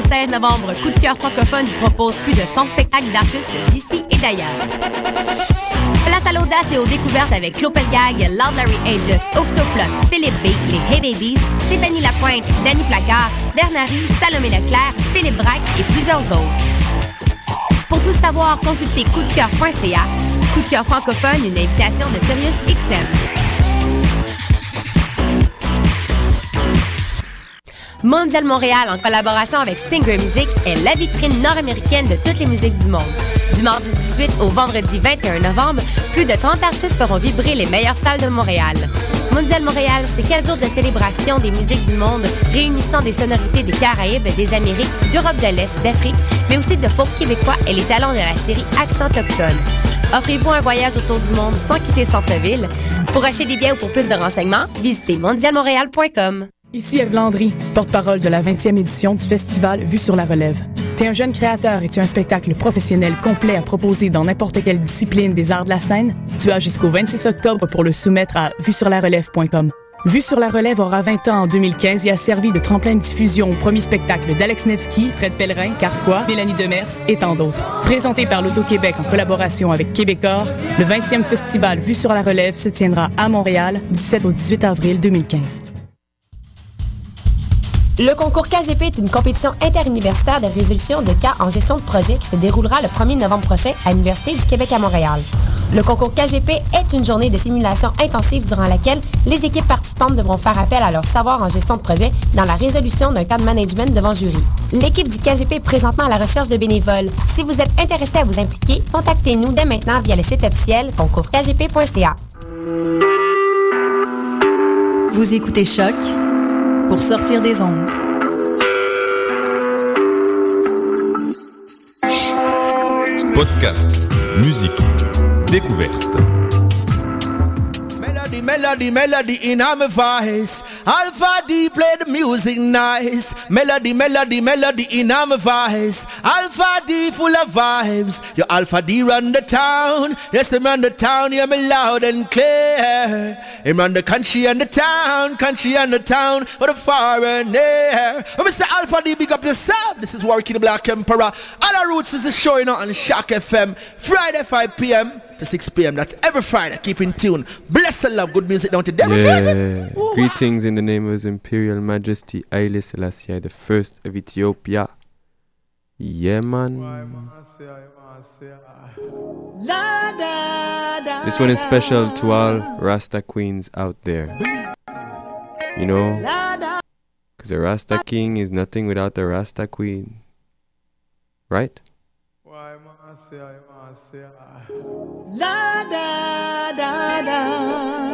13 novembre, Coup de cœur francophone vous propose plus de 100 spectacles d'artistes d'ici et d'ailleurs. Place à l'audace et aux découvertes avec Claude Pelgag, Loud Larry Aegis, Octoplot, Philippe B, les Hey Babies, Stéphanie Lapointe, Danny Placard, Bernary, Salomé Leclerc, Philippe Braque et plusieurs autres. Pour tout savoir, consultez coupdecoeur.ca. Coup de cœur francophone, une invitation de Sirius XM. Mondial Montréal, en collaboration avec Stinger Music, est la vitrine nord-américaine de toutes les musiques du monde. Du mardi 18 au vendredi 21 novembre, plus de 30 artistes feront vibrer les meilleures salles de Montréal. Mondial Montréal, c'est quatre jours de célébration des musiques du monde, réunissant des sonorités des Caraïbes, des Amériques, d'Europe de l'Est, d'Afrique, mais aussi de folk québécois et les talents de la série Accent Autochtone. Offrez-vous un voyage autour du monde sans quitter centre-ville. Pour acheter des billets ou pour plus de renseignements, visitez mondialmontréal.com. Ici Eve Landry, porte-parole de la 20e édition du festival Vue sur la relève. T'es un jeune créateur et tu as un spectacle professionnel complet à proposer dans n'importe quelle discipline des arts de la scène? Tu as jusqu'au 26 octobre pour le soumettre à vuesurlarelève.com. Vue sur la relève aura 20 ans en 2015 et a servi de tremplin de diffusion au premier spectacle d'Alex Nevsky, Fred Pellerin, Carquois, Mélanie Demers et tant d'autres. Présenté par l'Auto-Québec en collaboration avec Québecor, le 20e festival Vue sur la relève se tiendra à Montréal du 7 au 18 avril 2015. Le concours KGP est une compétition interuniversitaire de résolution de cas en gestion de projet qui se déroulera le 1er novembre prochain à l'Université du Québec à Montréal. Le concours KGP est une journée de simulation intensive durant laquelle les équipes participantes devront faire appel à leur savoir en gestion de projet dans la résolution d'un cas de management devant jury. L'équipe du KGP est présentement à la recherche de bénévoles. Si vous êtes intéressé à vous impliquer, contactez-nous dès maintenant via le site officiel concoursKGP.ca. Vous écoutez Choc pour sortir des ondes. Podcast, musique, découverte. Melody, melody, melody in my voice. Alpha D play the music nice. Melody, melody, melody in my voice. Alpha D full of vibes. Your Alpha D run the town. Yes, him run the town. Hear me loud and clear. Him run the country and the town. Country and the town for the foreigner. When we say Alpha D, big up yourself. This is Working the Black Emperor. All our roots is a showing out on CHOQ FM. Friday 5 p.m. to 6 p.m. That's every Friday. Keep in tune. Bless and love. Good music down to devil Yeah. Greetings in the name of His Imperial Majesty Haile Selassie the First of Ethiopia. Yeah, man. This one is special to all Rasta queens out there. You know, because a Rasta king is nothing without a Rasta queen. Right?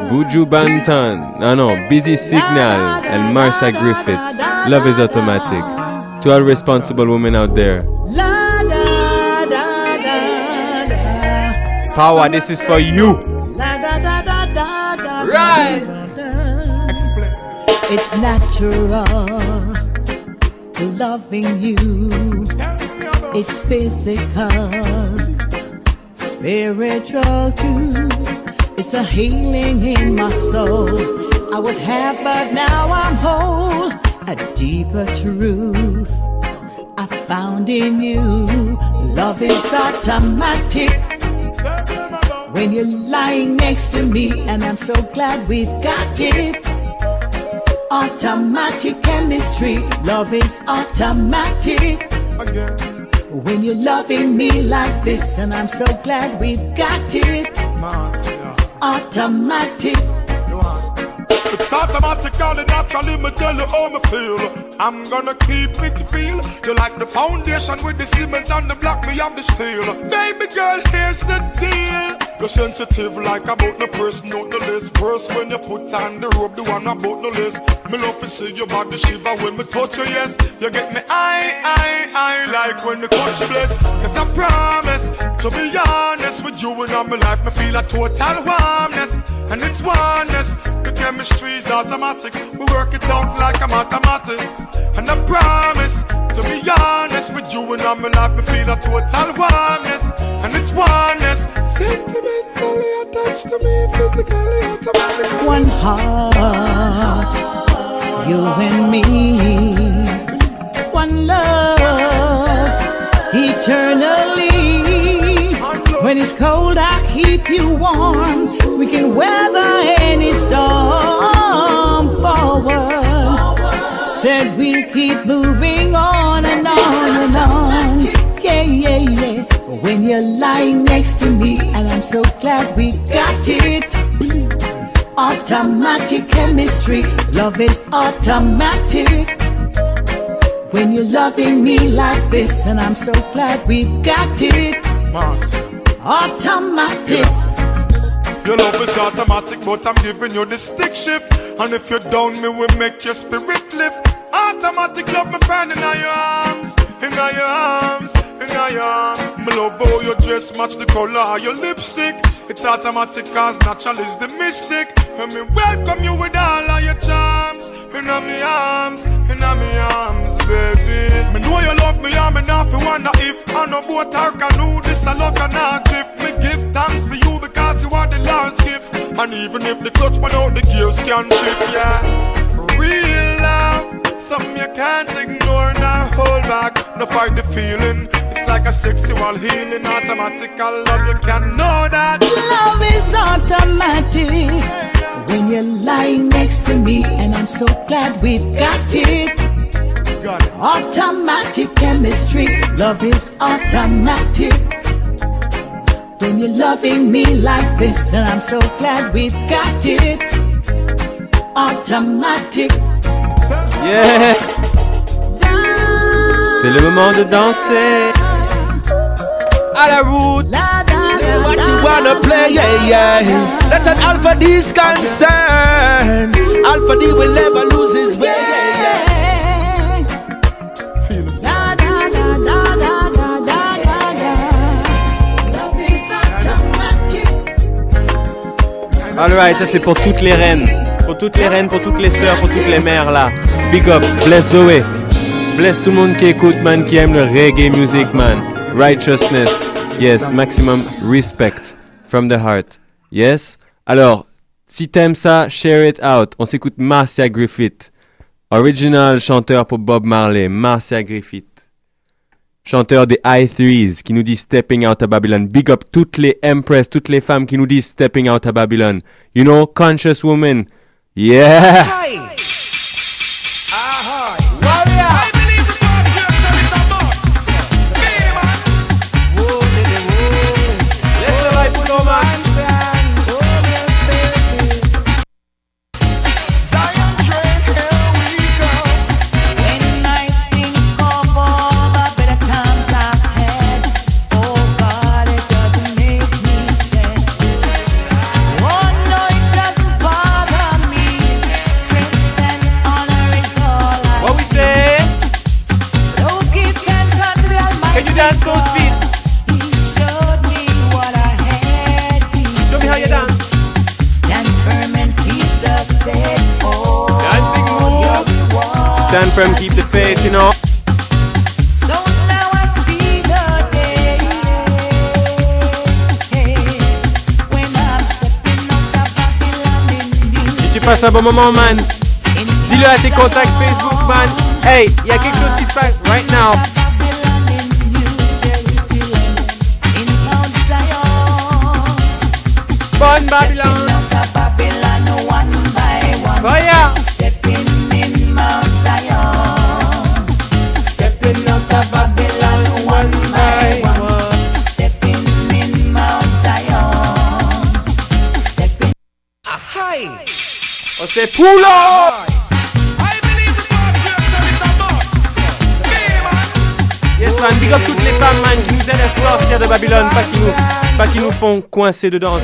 Buju Banton, no, no, Busy Signal, and Marcia Griffiths. Love is automatic. To all responsible women out there. Power, this is for you. Right. It's natural to loving you. It's physical, spiritual too. It's a healing in my soul. I was half, but now I'm whole. A deeper truth I found in you. Love is automatic when you're lying next to me, and I'm so glad we've got it. Automatic chemistry, love is automatic. When you're loving me like this, and I'm so glad we've got it. Automatic. It's automatic, automatically, naturally, me tell you how me feel. I'm gonna keep it real. You like the foundation with the cement and the block, me have the steel. Baby girl, here's the deal. You're sensitive like about the person not the list. Worse when you put on the rope, the one about the list. Me love to see your body shiver when me touch you, yes. You get me I, I, I like when the country bless. Cause I promise to be honest with you and all my life, me feel a total warmness. And it's oneness. The chemistry is automatic. We work it out like a mathematics. And I promise to be honest with you and all my life, me feel a total warmness. And it's oneness. Sentimentally attached to me, physically automatic. One heart, you and me. One love, eternally. When it's cold, I keep you warm. We can weather any storm forward. Said we'll keep moving on and on and on. Yeah, yeah, yeah. When you're lying next to me, and I'm so glad we got it. Automatic chemistry, love is automatic. When you're loving me like this, and I'm so glad we've got it. Automatic. Your love is automatic, but I'm giving you the stick shift. And if you're down, me will make your spirit lift. Automatic love, my friend, in your arms, in your arms, in your arms. Me love how your dress match the color of your lipstick. It's automatic cause natural is the mystic. And me welcome you with all of your charms. In my arms, in my arms, baby. Me know you love me, me not fi wonder if I know boat or canoe. This I love you not drift. Me give thanks for you because you are the last gift. And even if the clutch went out, the gears can shift, yeah. Real something you can't ignore nor hold back. No fight the feeling. It's like a sexual healing, automatic. I love you, can know that. Love is automatic when you're lying next to me, and I'm so glad we've got it. Automatic chemistry, love is automatic. When you're loving me like this, and I'm so glad we've got it. Automatic. C'est le moment de danser à la route. What you wanna play? Yeah, yeah. That's an Alpha D's concern. Alpha D will never lose his way. Yeah. Alright, ça c'est pour toutes les reines. Toutes les reines, pour toutes les sœurs, pour toutes les mères là. Big up, bless Zoé. Bless tout le monde qui écoute, man, qui aime le reggae music, man. Righteousness. Yes, maximum respect. From the heart. Yes? Alors, si t'aimes ça, share it out. On s'écoute Marcia Griffith. Original chanteur pour Bob Marley. Marcia Griffith. Chanteur des High Threes qui nous dit Stepping Out of Babylon. Big up toutes les Empress, toutes les femmes qui nous disent Stepping Out of Babylon. You know, conscious woman. Yeah. Hi. Stand firm, keep the faith, you know. Tu passes un bon moment, man, dis-le à tes contacts Facebook, man. Hey, il y a quelque chose qui se passe right now. Bonne Babylone! Yes, man, big up toutes les femmes, man, qui nous aident à sortir de Babylone, pas qui nous, pas qui nous font coincer dedans.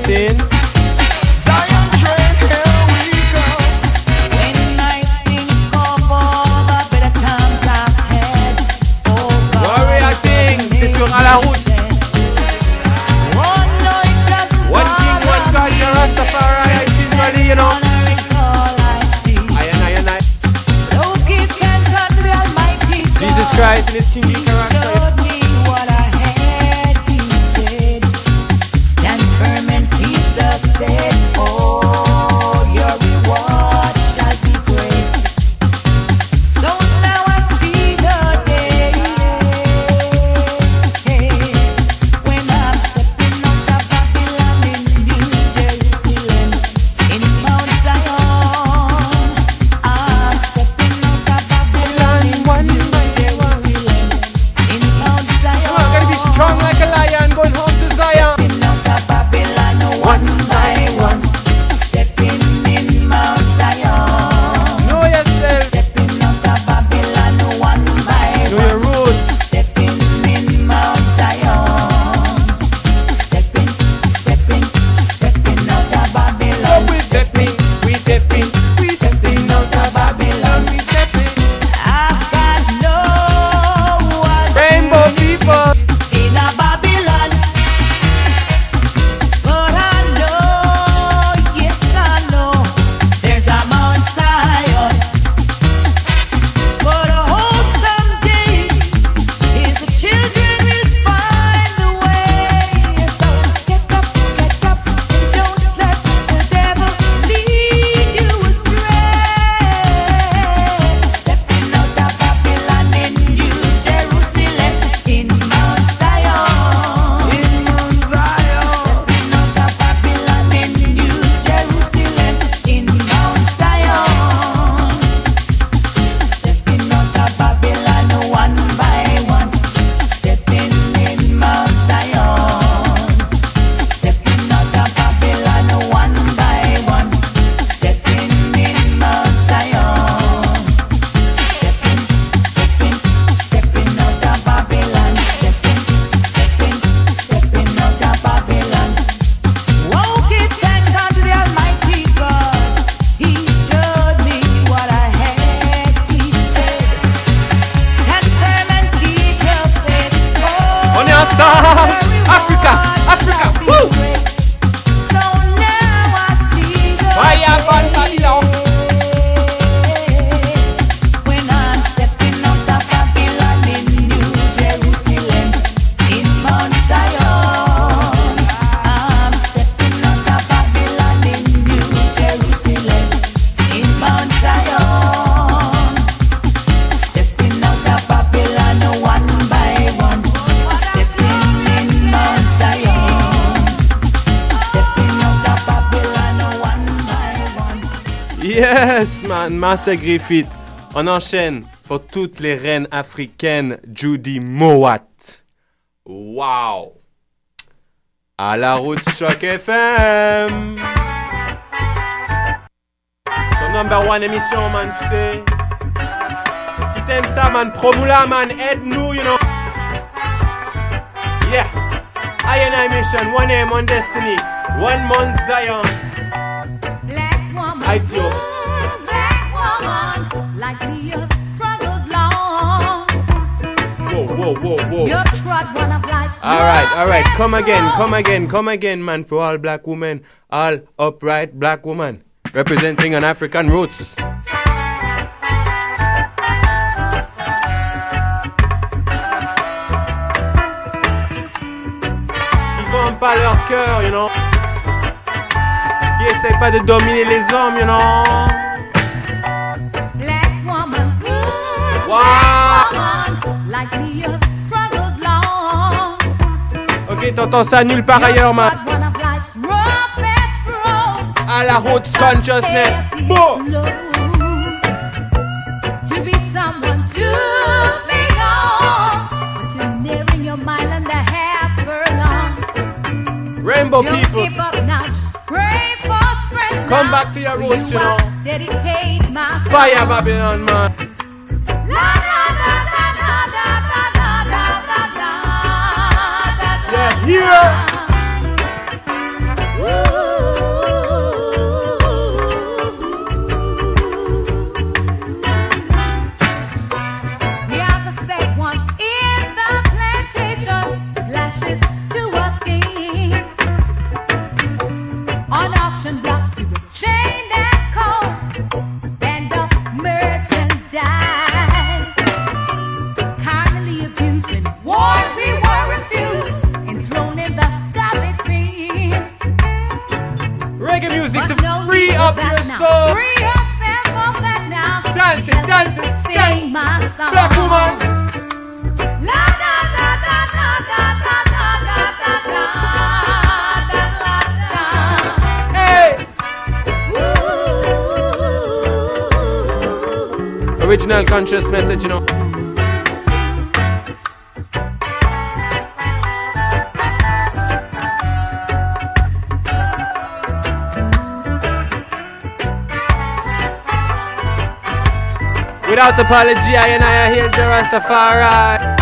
Massa Griffith. On enchaîne pour toutes les reines africaines, Judy Mowat. Wow! À la route Choc FM! Ton number one émission, man, tu sais. Si t'aimes ça, man, promoula, man, aide-nous, you know. Yeah. I and I mission, one aim, one destiny, one month Zion. Black woman. Like struggled long. Whoa, whoa, whoa, whoa. You trod one of life's All right, all right. Come again, come again, come again, man. For all black women, all upright black woman, representing an African roots. Ils vendent pas leur cœur, you know. Qui essaient pas de dominer les hommes, you know. Wow. Ok, t'entends ça nulle part ailleurs, man. À la route consciousness. Boom. Rainbow people. Come back to your roots, you know. Fire Babylon, man. that here Original conscious message, you know. Without apology, I and I are here, the Rastafari.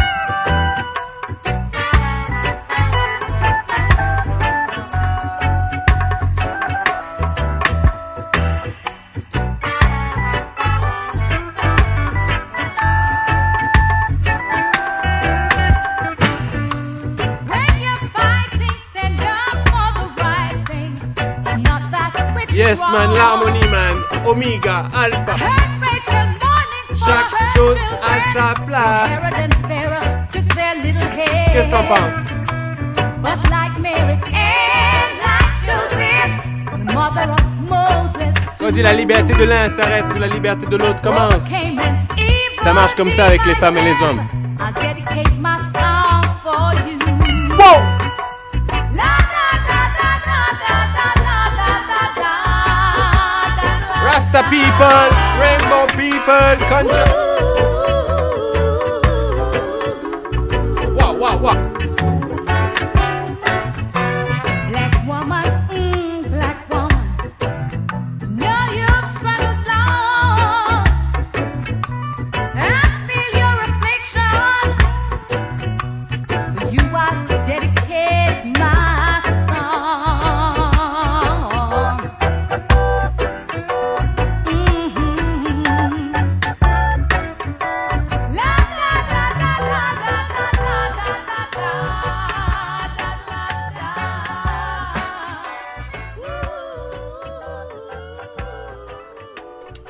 Omega, Alpha. Chaque chose à sa place. Qu'est-ce que t'en penses? On dit la liberté de l'un s'arrête, la liberté de l'autre commence. Ça marche comme ça avec les femmes et les hommes. Rasta people, rainbow people, country.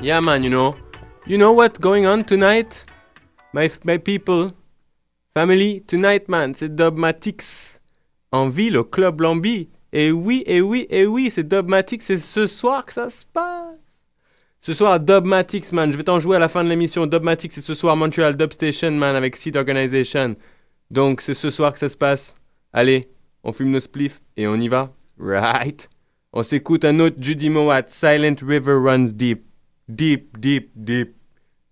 Yeah, man, you know. You know what's going on tonight? My, my people, family, tonight, man, c'est Dubmatics. En ville, au Club Lambi. Et oui, et oui, et oui, c'est Dubmatics. C'est ce soir que ça se passe. Ce soir, Dubmatics, man. Je vais t'en jouer à la fin de l'émission. Dubmatics, c'est ce soir Montreal Dub Station, man, avec Seed Organization. Donc, c'est ce soir que ça se passe. Allez, on fume nos spliffs et on y va. Right. On s'écoute un autre Judy Mowat, Silent River Runs Deep. Deep, deep, deep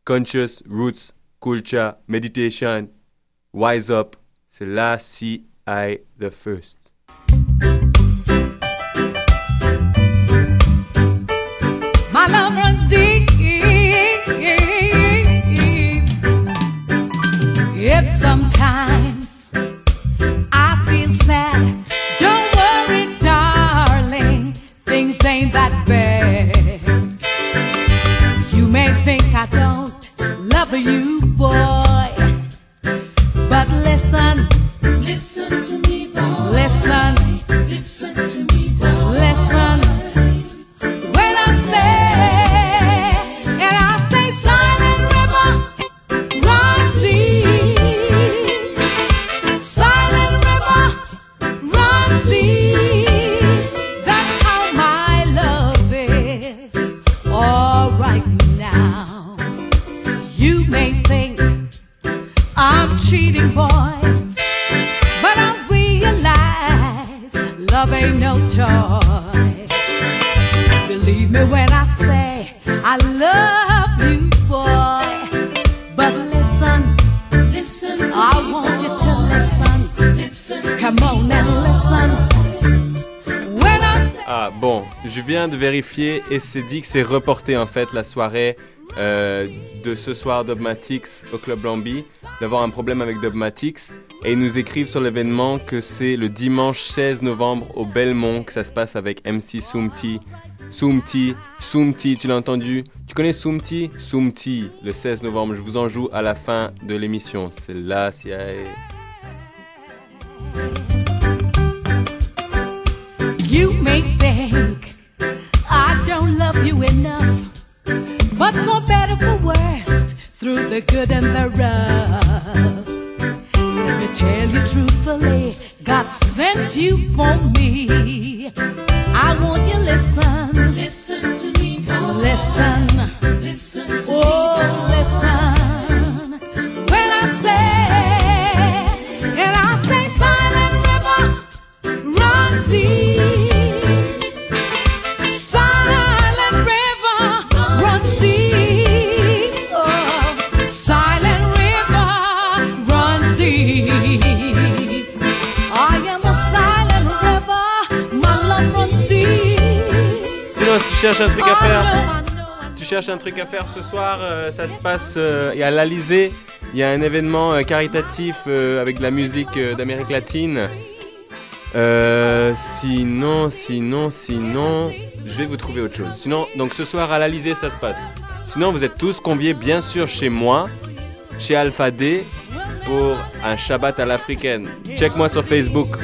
conscious roots, culture, meditation, wise up. La CI the first. My love runs deep. If sometimes toy. Believe me when I say I love you, boy. But listen, listen, I want you to listen. Listen, come on and listen. When I say Ah bon, je viens de vérifier et c'est dit que c'est reporté en fait la soirée euh, de ce soir Dogmatics au Club Lambi, d'avoir un problème avec Dogmatics. Et ils nous écrivent sur l'événement que c'est le dimanche 16 novembre au Belmont que ça se passe avec MC Soumti. Soumti, Soumti, tu l'as entendu? Tu connais Soumti? Soumti, le 16 novembre. Je vous en joue à la fin de l'émission. C'est la CIA. You may think I don't love you enough, but for better for worst, through the good and the rough. Me tell you truthfully, God sent you for me. I want you listen, listen to me, boy. listen, listen to oh, listen. Cherches un truc à faire. Know. Tu cherches un truc à faire ce soir, euh, ça se passe euh, il y a l'Alizé, il y a un événement euh, caritatif euh, avec de la musique d'Amérique latine. Sinon, sinon, sinon, je vais vous trouver autre chose. Sinon, donc ce soir à l'Alizé ça se passe. Sinon, vous êtes tous conviés bien sûr chez moi, chez Alpha D, pour un Shabbat à l'africaine. Check-moi sur Facebook.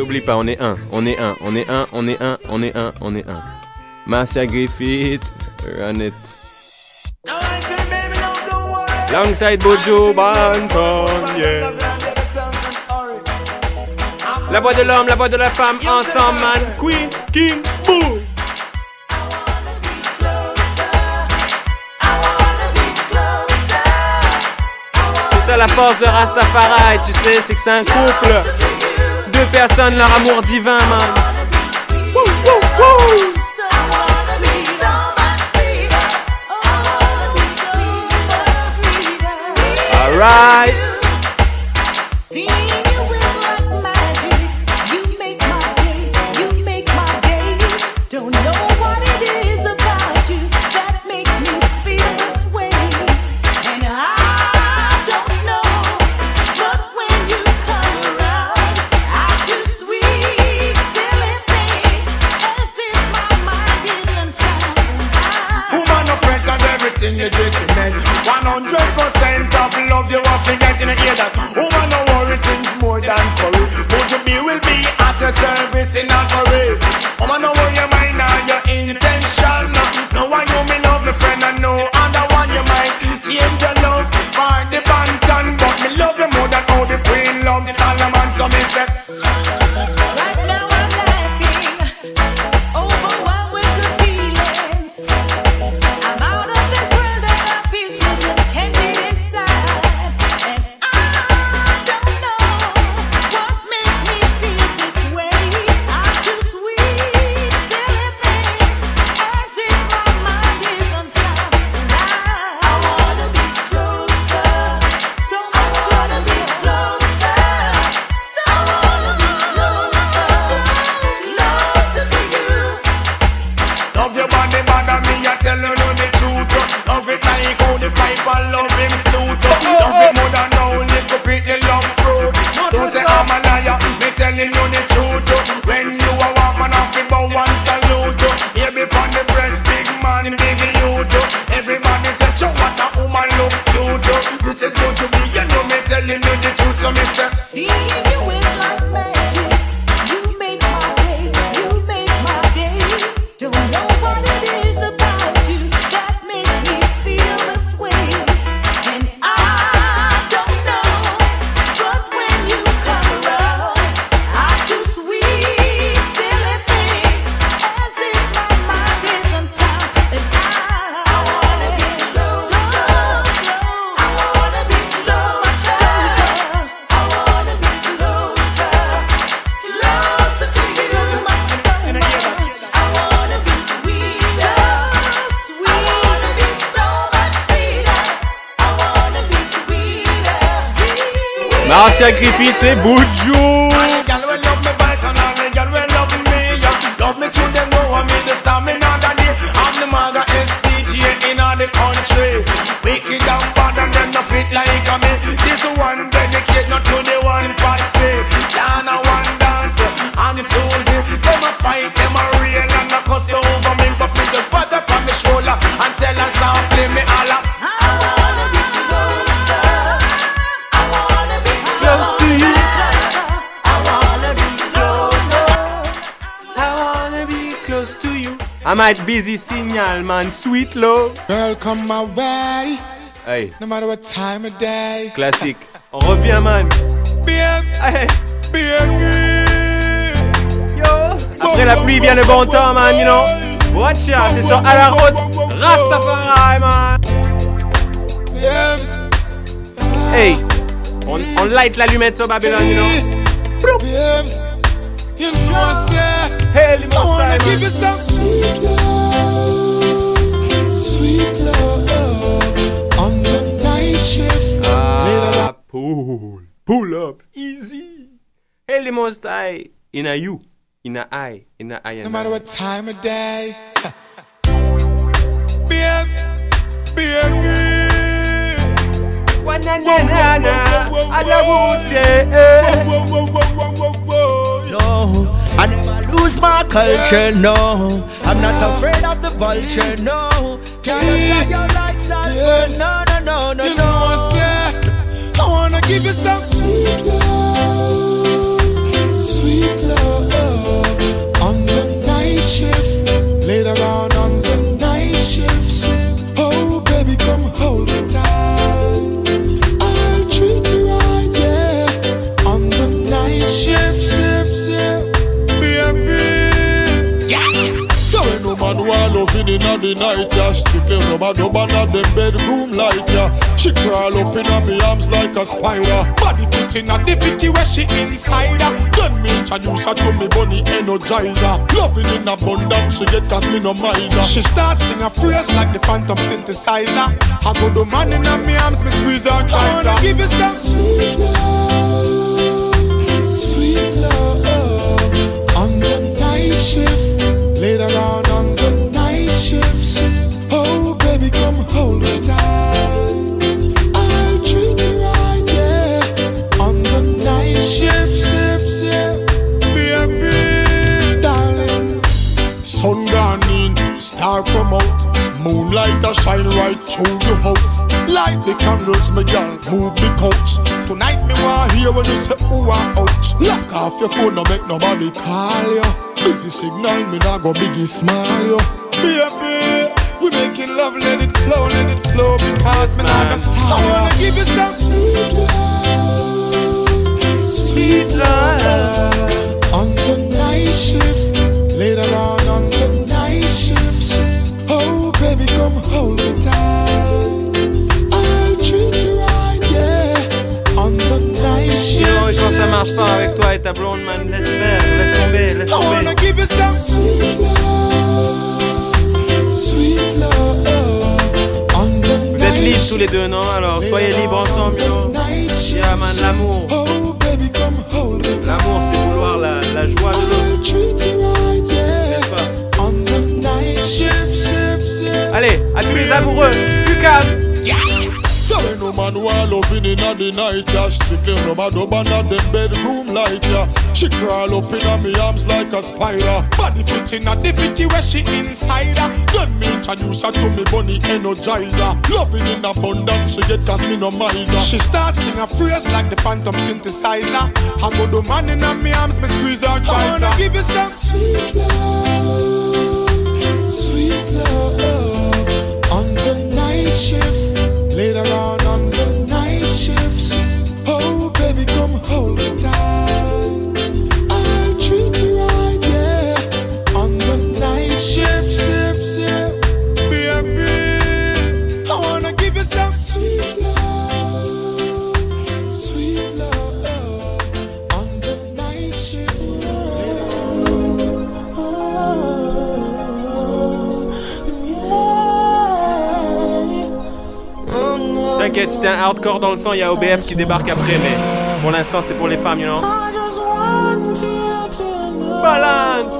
Et oublie pas, on est un, on est un, on est un, on est un, on est un, on est un. Marcia Griffith, run it. Longside Bojo Banton, yeah. La voix de l'homme, la voix de la femme, ensemble, man. Queen, King, Boo. C'est ça la force de Rastafari, tu sais, c'est que c'est un couple. Mbappé Hassan, leur amour divin, man. Wouh, wouh, wouh. right. I might busy signal, man. Sweet love. Girl, come my way, Hey, no matter what time of day. classique. On revient, man. Babe, Hey, yo. Après la pluie vient le bon temps, man, you know. Watch out, c'est sur à la route. Rastafari, man. Hey, on, on light l'allumette sur Babylone, you know. You know I say, Hey, I wanna monstres, give you some sweet love, sweet love on the night shift. Ah, pull, pull up, easy. Hey, les monstres, in a you, in a I, in a I, No matter what time of day. Babes, baby. Wananana, à No, I never lose my culture, no. I'm not afraid of the vulture, no. Can't say you like sulfur, no, no, no, no, You know no. I say, I wanna give you some sweet love, sweet love on the night shift. Later on the night, yeah. Strictly rubber dub under the bedroom light, yeah. She crawl up in me arms like a spider. Body fit in a fitty where she inside her. Then me introduce her to me bunny energizer. Loving in abundance, she get no miser She starts sing a phrase like the phantom synthesizer. I go the man in me arms, me squeeze her I tighter. Wanna give you some sweet love, a shine right through the house. Light the candles, me girl, move the couch. Tonight me want hear when you say ooh ouch Lock off your phone, no make nobody call you Busy signal, me nah go biggie smile you Baby, we making love, let it flow, let it flow Because me nah go stop I wanna give you some sweet love, sweet love. On the night shift. Later on marche pas avec toi et ta blonde, man. Laisse faire, laisse tomber, laisse I wanna tomber. give you some sweet love, sweet love on the Vous êtes libres tous les deux, non? Alors, soyez libres ensemble, you know. Yeah, man, l'amour. Oh. L'amour, c'est vouloir la, la joie de l'autre, right, yeah. Allez, à tous les amoureux, du calme. So when no man up in inna the night, yeah. Strictly no my dub under them bedroom light, yeah. She crawl up inna me arms like a spider. Body fit inna the picky where she inside her. Then me introduce her to me bunny energizer. Loving in abundance, she get cause me no miser. She starts sing a phrase like the phantom synthesizer. I go the man inna me arms, me squeeze her tighter. I wanna give you some sweet love, T'inquiète, si t'es un hardcore dans le sang, il y a OBF qui débarque après, mais pour l'instant, c'est pour les femmes, you know. Balance!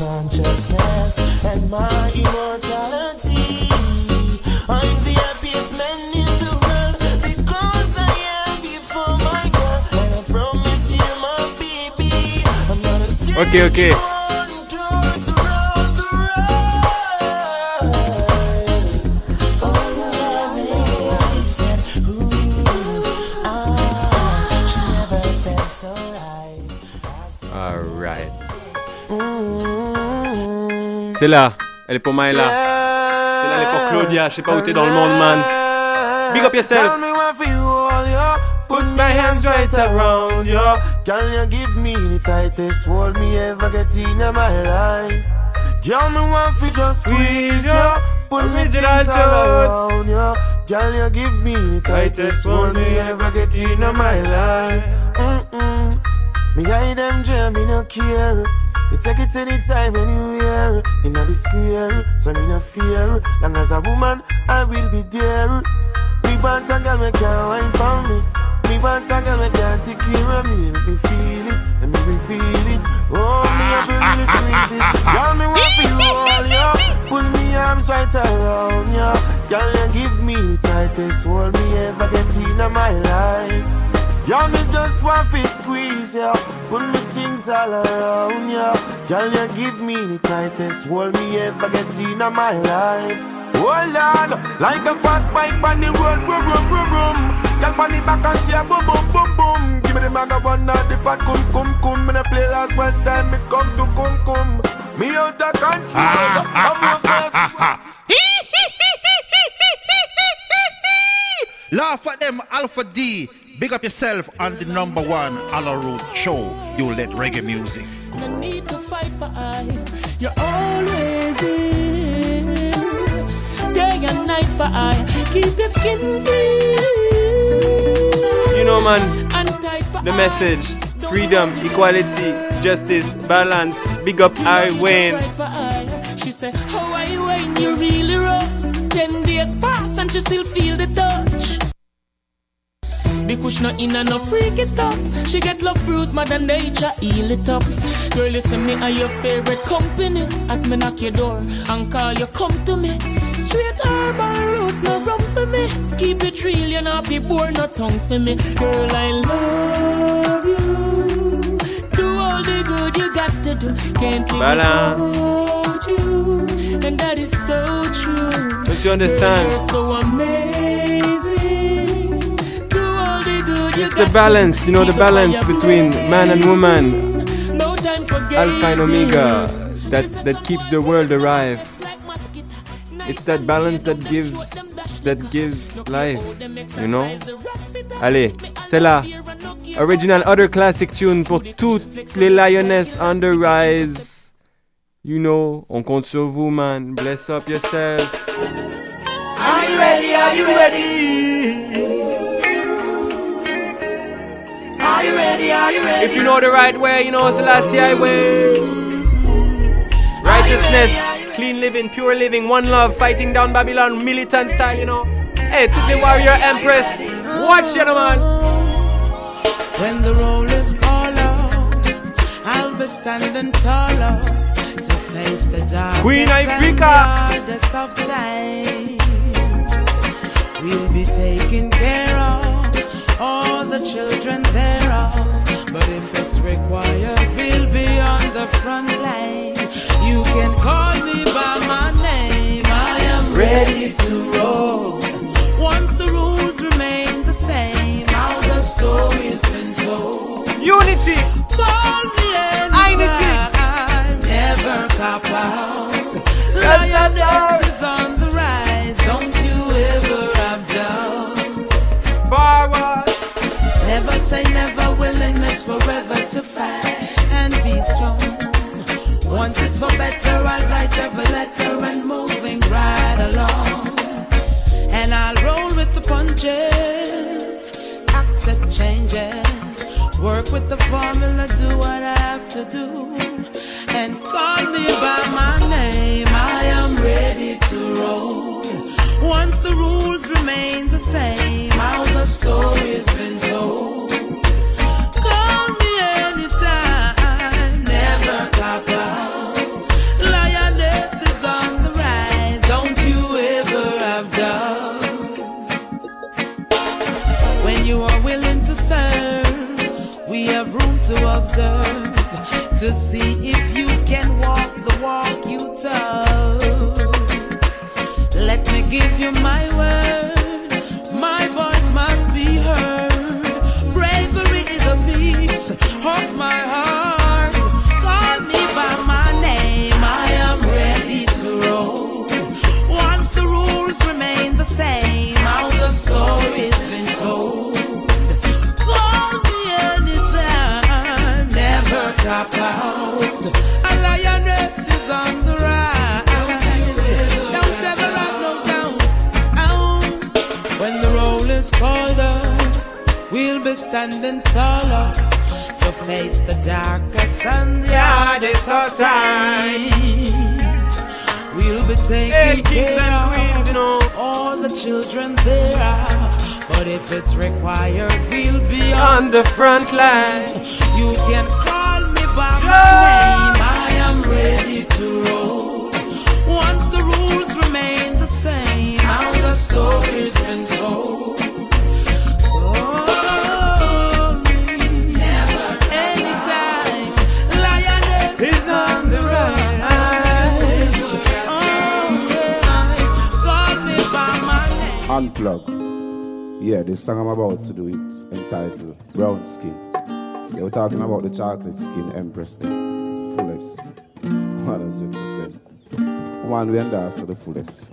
My subconsciousness and my immortality. I'm the happiest man in the world because I have you for my girl. And I promise you, my baby, I'm gonna take Ok, ok. C'est là. Elle est pour Maëla. C'est là, elle est pour Claudia. Je sais pas où t'es dans le monde, man. Big up yourself. Put my hands right around you. Can you give me the tightest hold me ever get in my life? Girl, me want fi just squeeze you. Put me things all around you. Girl, you give me the tightest hold me ever get in my life. Mm-mm. Me guide them jam, me no care. You take it anytime, anywhere. In the square, so me no fear. Long as a woman, I will be there. Me want a girl, me can't wine for me. Me want a girl, me can't take care of me. Let me feel it, let me be feel it. Oh, me have to really squeeze it. Girl, me want you all, yo. Put me arms right around you. Girl, you give me the tightest hold me ever get in my life. Girl, me just want to squeeze ya. Put me things all around ya. Girl, you give me the tightest hold me ever get in my life. Hold on, like a fast bike on the road, boom, boom, boom, boom. Girl, on the back and she a boom, boom, boom, boom. Give me the maga one not the fat cum, cum, cum. Me the play last one time, it come to cum, cum. Me out of control, ah, ah, I'm a fast Laugh at them, Alpha D. Big up yourself on the number one Ala Road show. You let reggae music. No need to fight for I. You're always in. Day and night for I. Keep your skin clean. You know, man. And tight for The message. Freedom, equality, justice, balance. Big up I Wayne. Right for I. She said, oh, How are you when you really rough? Ten days pass and she still feel the touch. The kush not in and no freaky stuff. She get love bruise, mother nature heal it up. Girl, listen me are your favorite company. As me knock your door and call you, come to me. Straight urban roots, no rum for me. Keep it real, you know, be born no tongue for me. Girl, I love you. Do all the good you got to do. Can't live Balance. without you. And that is so true. Don't you understand? Girl, so amazing. It's the balance, you know, the balance between man and woman, alpha and omega, that, that keeps the world alive. It's that balance that gives, that gives life, you know? Allez, c'est là. Original other classic tune pour toutes les lionesses on the rise. You know, on compte sur vous, man. Bless up yourself. Are you ready? Are you ready? Ready? Are you ready? If you know the right way, you know the Selassie way. Righteousness, clean living, pure living, one love, fighting down Babylon, militant style, you know. Hey, to the warrior empress, watch you, man. When the roll is called out, I'll be standing taller to face the dark. Queen Ifrica. of time. We'll be taking care of all the children thereof. But if it's required, we'll be on the front line. You can call me by my name. I am ready to roll. Once the rules remain the same, how the story's been told. Unity. Me anytime. Never cop out. Lioness is on the Never say never. Willingness forever to fight and be strong. Once it's for better, I'll write every letter and moving right along. And I'll roll with the punches, accept changes, work with the formula, do what I have to do, and call me by my name. I am ready to roll. Once the rules remain the same, how the story's been told. Observe to see if you can walk the walk you talk. Let me give you my word, be standing taller to face the darkest and the hardest of times. We'll be taking care of all the children thereof. But if it's required, we'll be On the front line. You can call me by my name. I am ready to roll. Once the rules remain the same, how the story's been told. Unplug. Yeah, the song I'm about to do it's entitled Brown Skin. Yeah, we're talking about the chocolate skin Empress thing. Fullest. 100%. One we endorse to the fullest.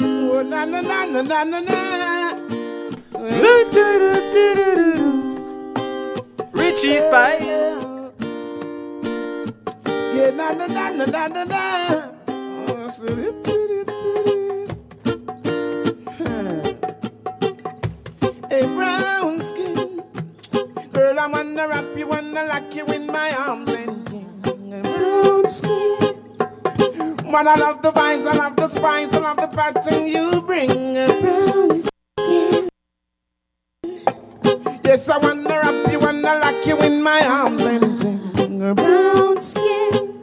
Oh, na na na na na na na. Richie Spice. Yeah, na na na na na na na. Oh, Girl, I wanna wrap you, wanna lock you in my arms and ting. Brown skin. Man, I love the vibes, I love the spice, I love the pattern you bring. Brown skin. Yes, I wanna wrap you, wanna lock you in my arms and ting. a brown skin.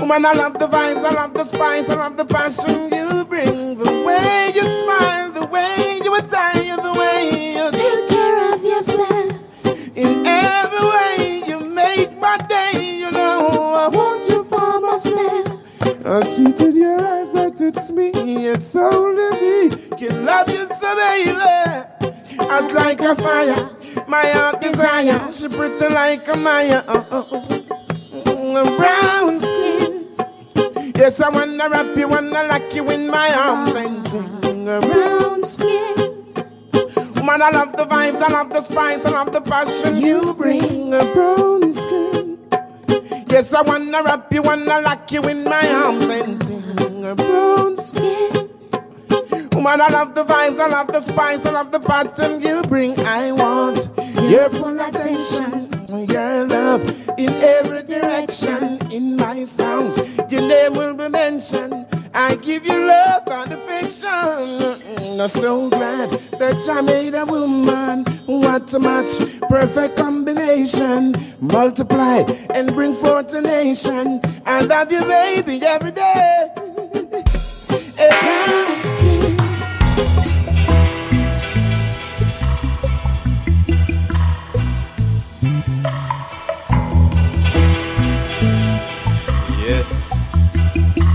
Woman, I love the vibes, I love the spice, I love the passion you bring. The way you smile, the way you attire, I see in your eyes that it's me, it's only me. Can love you so, baby. Hot like a fire, my heart desire. She pretty like a Maya. Oh, oh. Brown skin. Yes, I wanna wrap you, wanna lock you in my arms and ting. A brown skin. Man, I love the vibes, I love the spice, I love the passion you bring. A brown. Yes, I wanna wrap you, wanna lock you in my arms and ting. A brown skin. Woman, I love the vibes, I love the spice, I love the pattern you bring. I want your full attention, your love in every direction. In my songs, your name will be mentioned. I give you love and affection. I'm so glad that I made a woman. What a match, perfect combination. Multiply and bring forth a nation. I love you, baby, every day. Every Yes.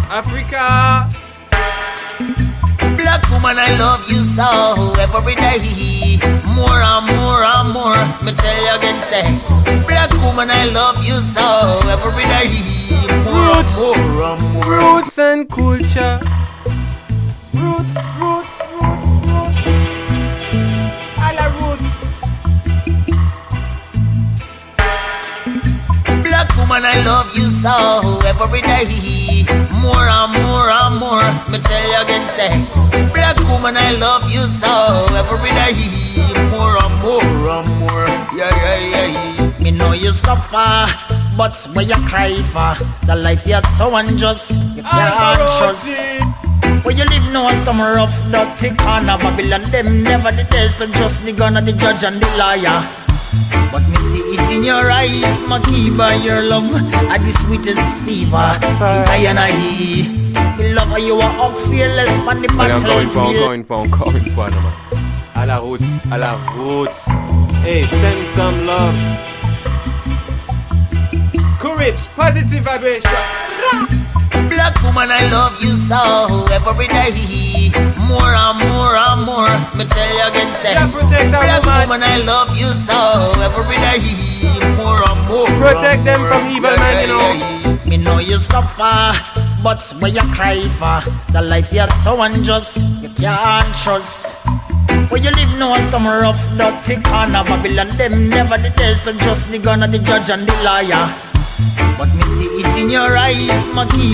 Africa. Black woman, I love you so every day. More and more and more, me tell you again, say. Black woman, I love you so every day. More and more and more. Roots and culture. Roots, roots, roots, roots. A la roots. Black woman, I love you so every day. More and more and more, me tell you again, say. Black woman, I love you so every day. More and more and more, yeah, yeah, yeah. Me know you suffer, but where you cry for the life you're so unjust, you can't trust. Where you live now some rough, dirty corner Babylon, them never the day, so just the gun and the judge and the liar. But me see it in your eyes, my key your love Are the sweetest fever I and I The love of you are up fearless on the Allez, encore une fois, battlefield encore une fois, encore une fois, non, man. À la route, à la route. Hey, send some love. Courage, positive vibration. Black woman, I love you so every day. More and more and more. Me tell you again, say. Black woman, I love you so every day. More and more. Protect and them more. from evil Yeah, man, yeah, you know. yeah, yeah. Me know you suffer, but where you cry for the life you're so unjust, you can't trust. Where you live now, some rough, dirty corner Babylon, them never the day, so just the gun and the judge and the liar. But me see it in your eyes,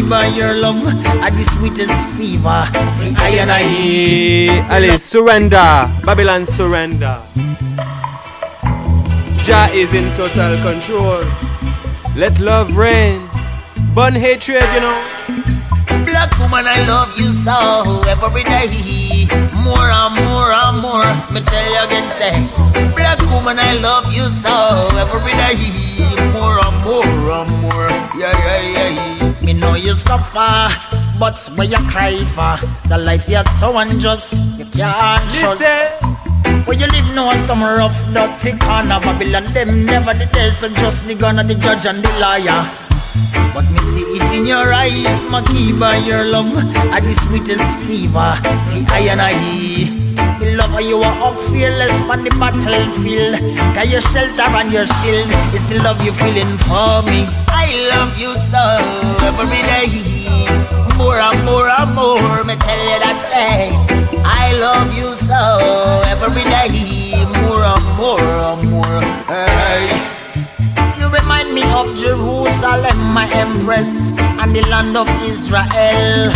by your love, are the sweetest fever. The I and I. Allez, surrender. Babylon surrender. Jah is in total control. Let love reign. Burn hatred, you know. Black woman, I love you so every day. More and more and more, me tell you again, say. Black woman, I love you so every day. More and more and more, yeah, yeah, yeah. Me know you suffer, but where you cry for the life you're so unjust, you can't trust. Where you live now, some rough, dirty corner Babylon, them never the day, so just the gun and the judge and the liar. But me in your eyes, key your love? Are the sweetest fever, the I and I. The love of you are up fearless on the battlefield. Cause your shelter and your shield. Is the love you feeling for me. I love you so every day. More and more and more, me tell you that day I love you so every day. More and more and more, hey. You remind me of Jerusalem, my empress, and the land of Israel.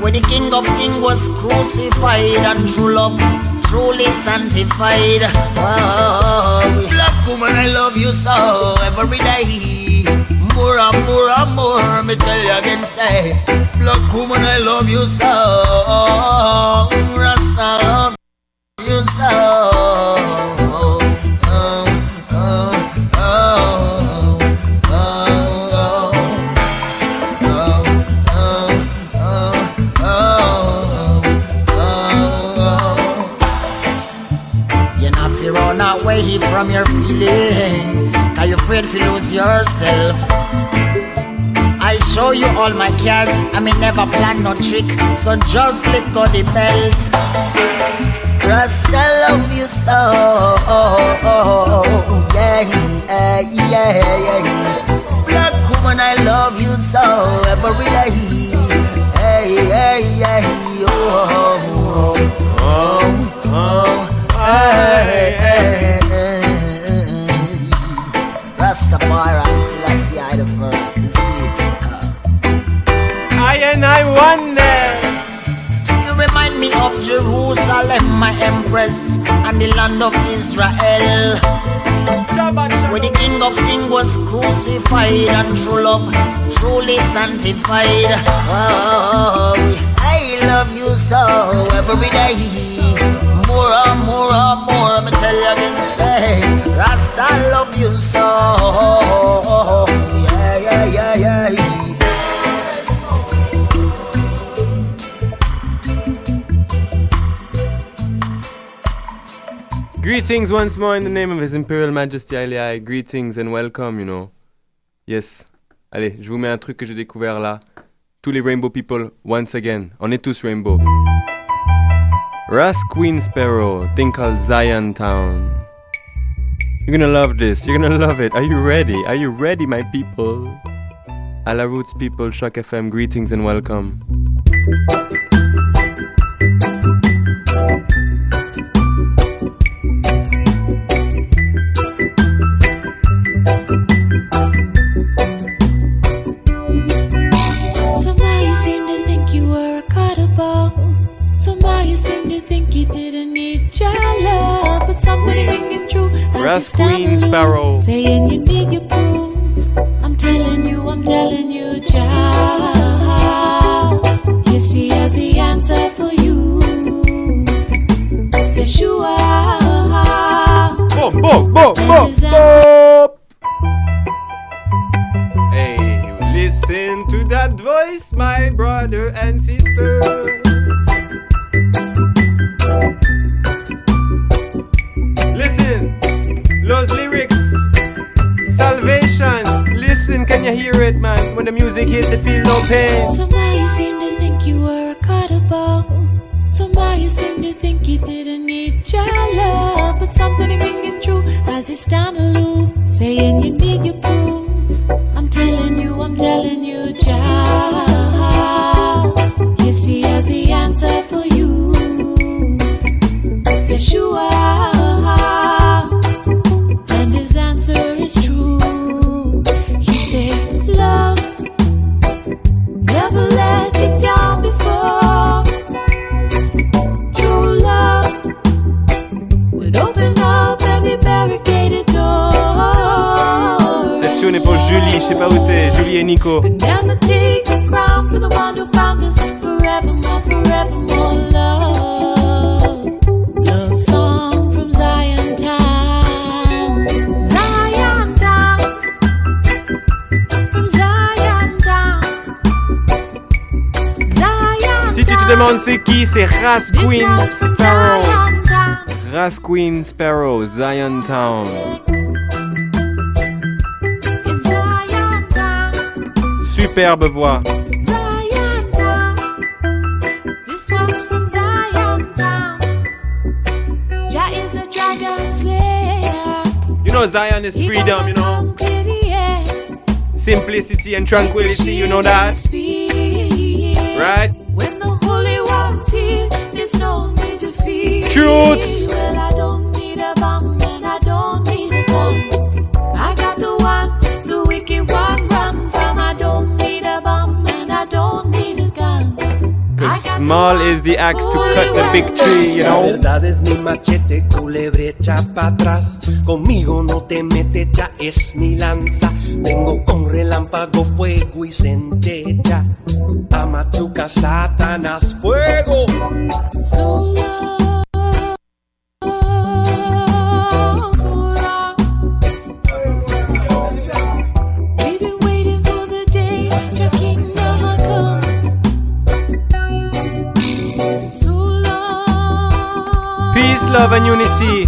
Where the King of Kings was crucified and true love truly sanctified. Oh, black woman, I love you so every day. More and more and more, me tell you again, say, black woman, I love you so. Rasta love you so. Away from your feeling. Cause you're afraid to lose yourself. I show you all my cards, I may never plan no trick, so just let go the belt. Rasta love you so, yeah, yeah, yeah, yeah. Black woman, I love you so every day, land of Israel. Where the King of Kings was crucified and true love truly sanctified. Oh, I love you so every day. More and more and more, I'm tell you again, say, Rasta love you so. Greetings once more in the name of His Imperial Majesty Alii. Greetings and welcome, you know. Yes. Allez, je vous mets un truc que j'ai découvert là. Tous les Rainbow People, once again. On est tous Rainbow. Ras Queen Sparrow, thing called Zion Town. You're gonna love this. You're gonna love it. Are you ready? Are you ready, my people? À la Roots people, CHOQ FM, greetings and welcome. You Queen Sparrow. saying you need your proof. I'm telling you, I'm telling you, child. You see, has the answer for you. Yeshua. Boom, boom, boom, boom, boom. Hey, listen to that voice, my brother and sister. The music hits, it feel no pain. Somehow you seem to think you were a cuttable. Somehow you seem to think you didn't need your love. But something ain't ringing true as you stand aloof, saying you need your proof. I'm telling c'est qui, c'est Ras This Queen one's from Sparrow. Zion Town. Ras Queen Sparrow, Zion Town. In Zion Town. Superbe voix. Zion Town. This one's from Zion Town. Jah is a dragon slayer. You know Zion is freedom, you know. Clear the air. Simplicity and tranquility, you know that? Right? To fear. Truths. Well, I don't need a bomb and I don't need a gun. I got the one, the wicked one, run from. I don't need a bomb and I don't need a gun. Cause small is the axe to cut the big tree, you La know. verdad es mi machete, culebre echa pa' atrás. Conmigo no te metes, ya es mi lanza. Vengo con relámpago, fuego y centella. A machuca, Satanás, fuego. So so Peace, love, and unity.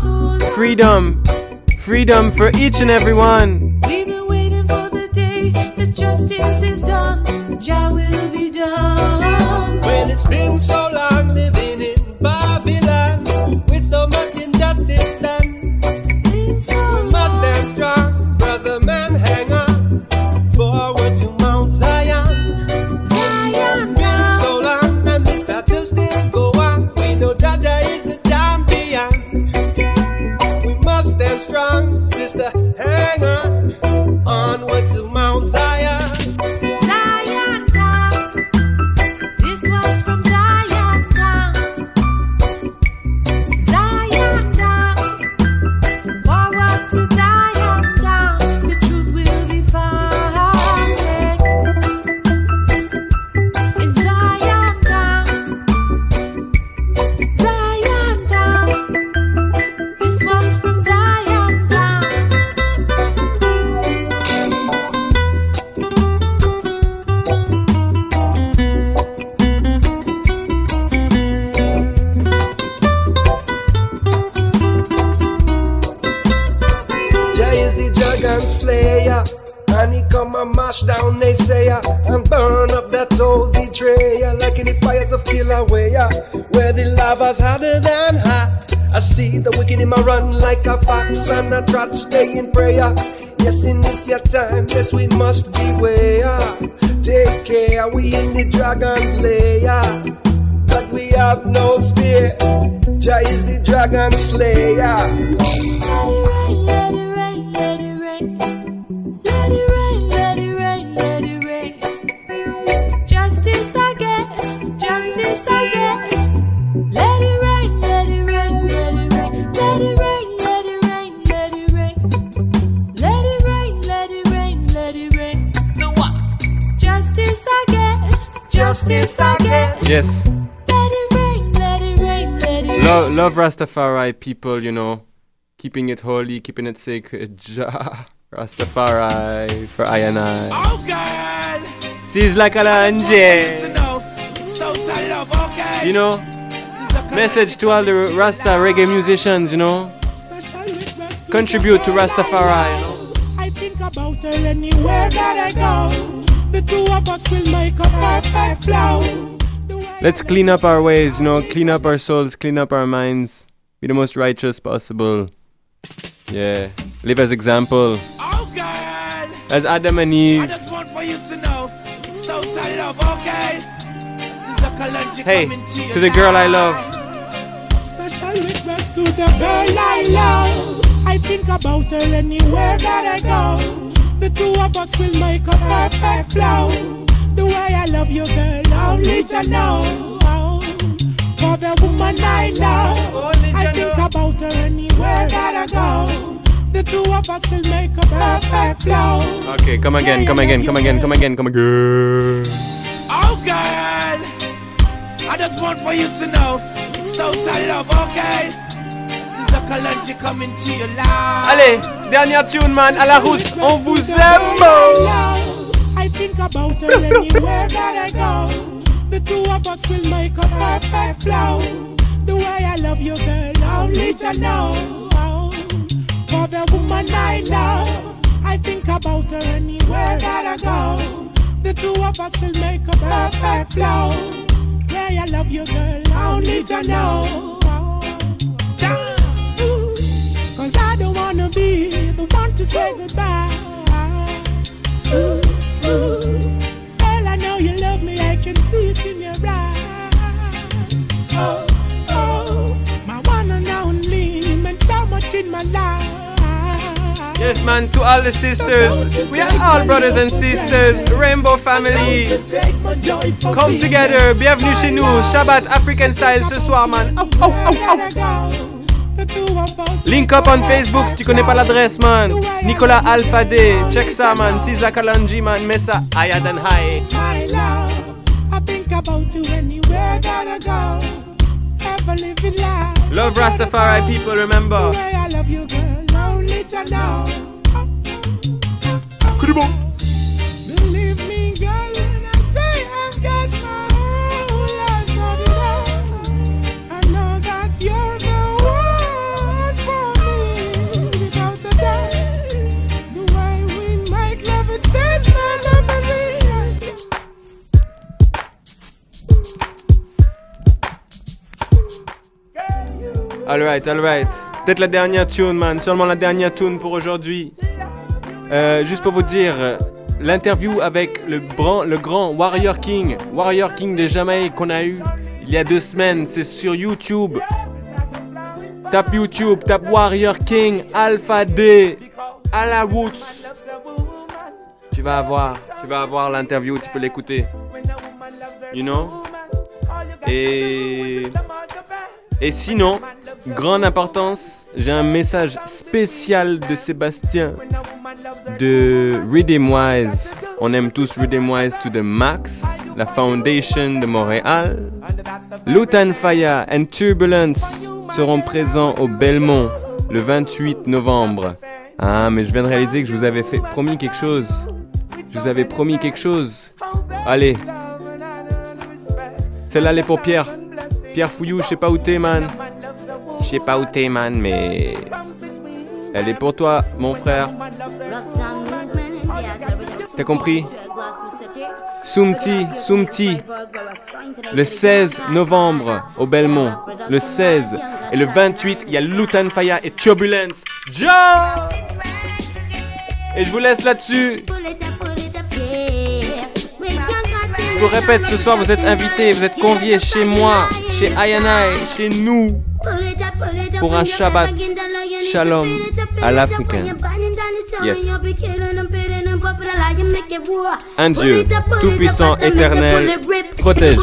Freedom. Freedom for each and every one. We've been waiting for the day that justice is done. Jah will be done. Well, it's been so long living a fox and I to stay in prayer. Yes, in this your time, yes, we must beware. Take care, we in the dragon's lair, but we have no fear. Jah is the dragon slayer. Love Rastafari people, you know, keeping it holy, keeping it sacred. Ja, Rastafari for I and I. Oh God, She's like a to lanje. know it's total love, okay? You know, message to all the Rasta reggae musicians, you know, contribute to Rastafari. You know? I think about her anywhere that I go. The two of us will make a perfect flow. Let's clean up our ways, you know, clean up our souls, clean up our minds, be the most righteous possible. Yeah, live as example. Oh God, As Adam and Eve. I just want for you to know it's total love, okay? Hey, coming to you to the girl I love. Special request to the girl I love. I think about her anywhere that I go. The two of us will make a perfect flow. The way I love you, girl, only you know. For the woman I love, I think about her anywhere that I go. The two of us will make a perfect flow. Okay, come again, come again, come again, come again, come again. Oh God, I just want for you to know it's total love, okay? Sister Kalanji coming to your life. Allez, dernière tune, man, à la Roots, on vous aime. Think about her anywhere that I go. The two of us will make a perfect flow. The way I love you, girl, only to know. For the woman I love, I think about her anywhere that I go. The two of us will make a perfect flow. Way I love you, girl, only you know. Cause I don't wanna be the one to say goodbye. Ooh, I know you love me, I can see it in your eyes. Oh, oh, my one and only meant so much in my life. Yes, man, to all the sisters. We are all brothers and sisters. Rainbow family. Come together. Bienvenue chez nous. Shabbat African style ce soir, man. Au, au, au, au. Link up on Facebook si tu connais pas l'adresse, man. Nicolas Alpha D. Check ça, man. Sisla Kalanji, man. Messa higher than high. My love, I think about you anywhere that I go. Ever living life. Love Rastafari people, remember. The way I love you, girl, only to know. Believe me, girl, Alright, alright. Peut-être la dernière tune, man. Seulement la dernière tune pour aujourd'hui. Euh, juste pour vous dire, l'interview avec le grand Warrior King, Warrior King de Jamaïque qu'on a eu il y a deux semaines, c'est sur YouTube. Tape YouTube, tape Warrior King, Alpha D, à la Woods. Tu vas avoir, tu vas avoir l'interview, tu peux l'écouter. You know? Et et sinon, grande importance, j'ai un message spécial de Sébastien de Rhythm Wise. On aime tous Rhythm Wise to the max, la foundation de Montréal. Lutan Faya and Turbulence seront présents au Belmont le 28 novembre. Ah, mais je viens de réaliser que je vous avais fait promis quelque chose. Je vous avais promis quelque chose. Allez. Celle-là, elle est pour Pierre. Pierre Fouillou, je sais pas où t'es, man. Je sais pas où t'es, man, mais. Elle est pour toi, mon frère. T'as compris? Soumti, Soumti. Le 16 novembre au Belmont. Le 16. Et le 28, il y a Lutan Faya et Turbulence. Et je vous laisse là-dessus. Je vous répète, ce soir vous êtes invités, vous êtes conviés chez moi, chez Ayanai, chez nous, pour un Shabbat Shalom à l'africaine. Yes. Un Dieu tout-puissant, éternel, protège.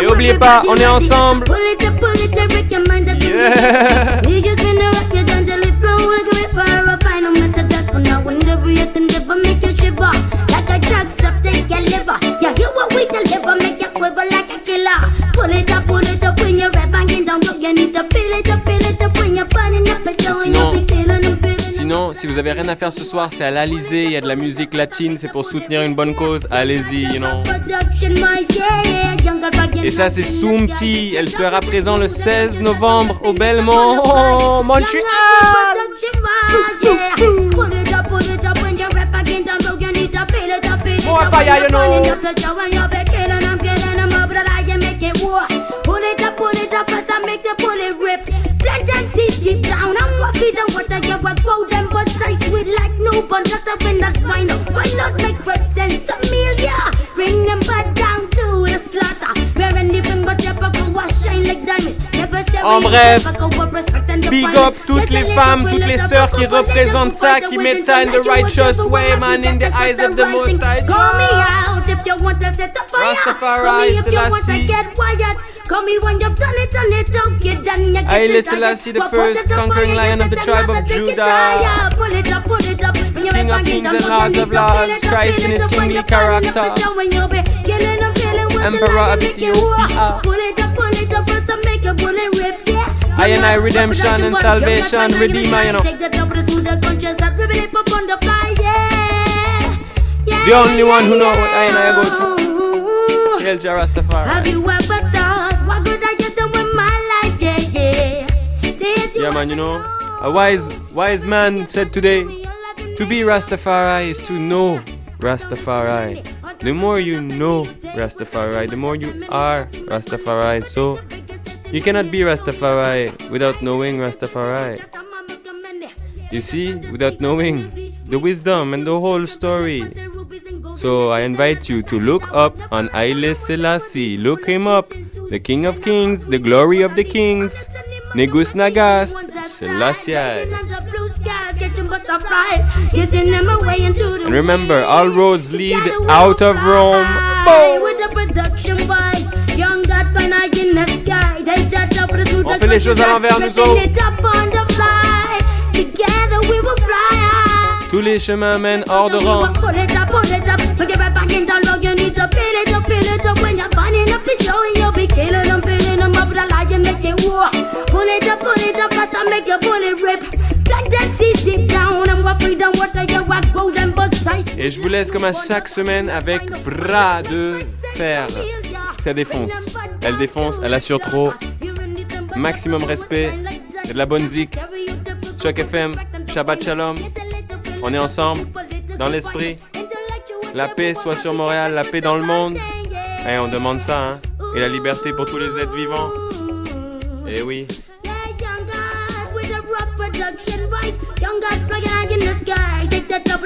Et oubliez pas, on est ensemble. Yeah. Sinon, si vous avez rien à faire ce soir, c'est à l'Alizé, il y a de la musique latine, c'est pour soutenir une bonne cause. Allez-y, you know. Et ça, c'est Soumti. Elle sera présente le 16 novembre au Belmont, oh, Montréal. More fire, you know. Pull it up, pull it up, fast and make the bullet rip. Plant and seeds deep down, what feed them water, you will grow them, but size sweet like no bun, not up in that vine. Why not make reps and some? Bring them back down to the slaughter. Where anything but your pocket was En bref, big up toutes les femmes, toutes les sœurs qui représentent ça, qui mettent ça in the righteous way, man, in the eyes of the Most High. Rastafari, Selassie. Haile Selassie, the first conquering lion of the tribe of Judah. King of kings and lords of lords, Christ in his kingly character. Emperor of Ethiopia. I and I redemption and salvation, redeemer, you know. The top of the smooth and conscious and rip it up on the fly, yeah. The only one who know what I and I go through. Hail Jah Rastafari. Have you ever thought what good I get done with my life? Yeah, yeah. Yeah, man, you know, a wise, wise man said today, to be Rastafari is to know Rastafari. The more you know Rastafari, the more you are Rastafari. So, you cannot be Rastafari without knowing Rastafari. You see, without knowing the wisdom and the whole story. So I invite you to look up on Haile Selassie. Look him up. The King of Kings, the glory of the kings. Negus Nagast, Selassie. And remember, all roads lead out of Rome. With On fait les choses à l'envers, nous autres. Tous les chemins mènent hors de rang. Et je vous laisse comme à chaque semaine avec Bras de Fer. Ça défonce. Elle défonce, elle assure trop. Maximum respect. A de la bonne zik. Choc FM, Shabbat Shalom. On est ensemble, dans l'esprit. La paix soit sur Montréal, la paix dans le monde. Eh, on demande ça, hein. Et la liberté pour tous les êtres vivants. Eh oui.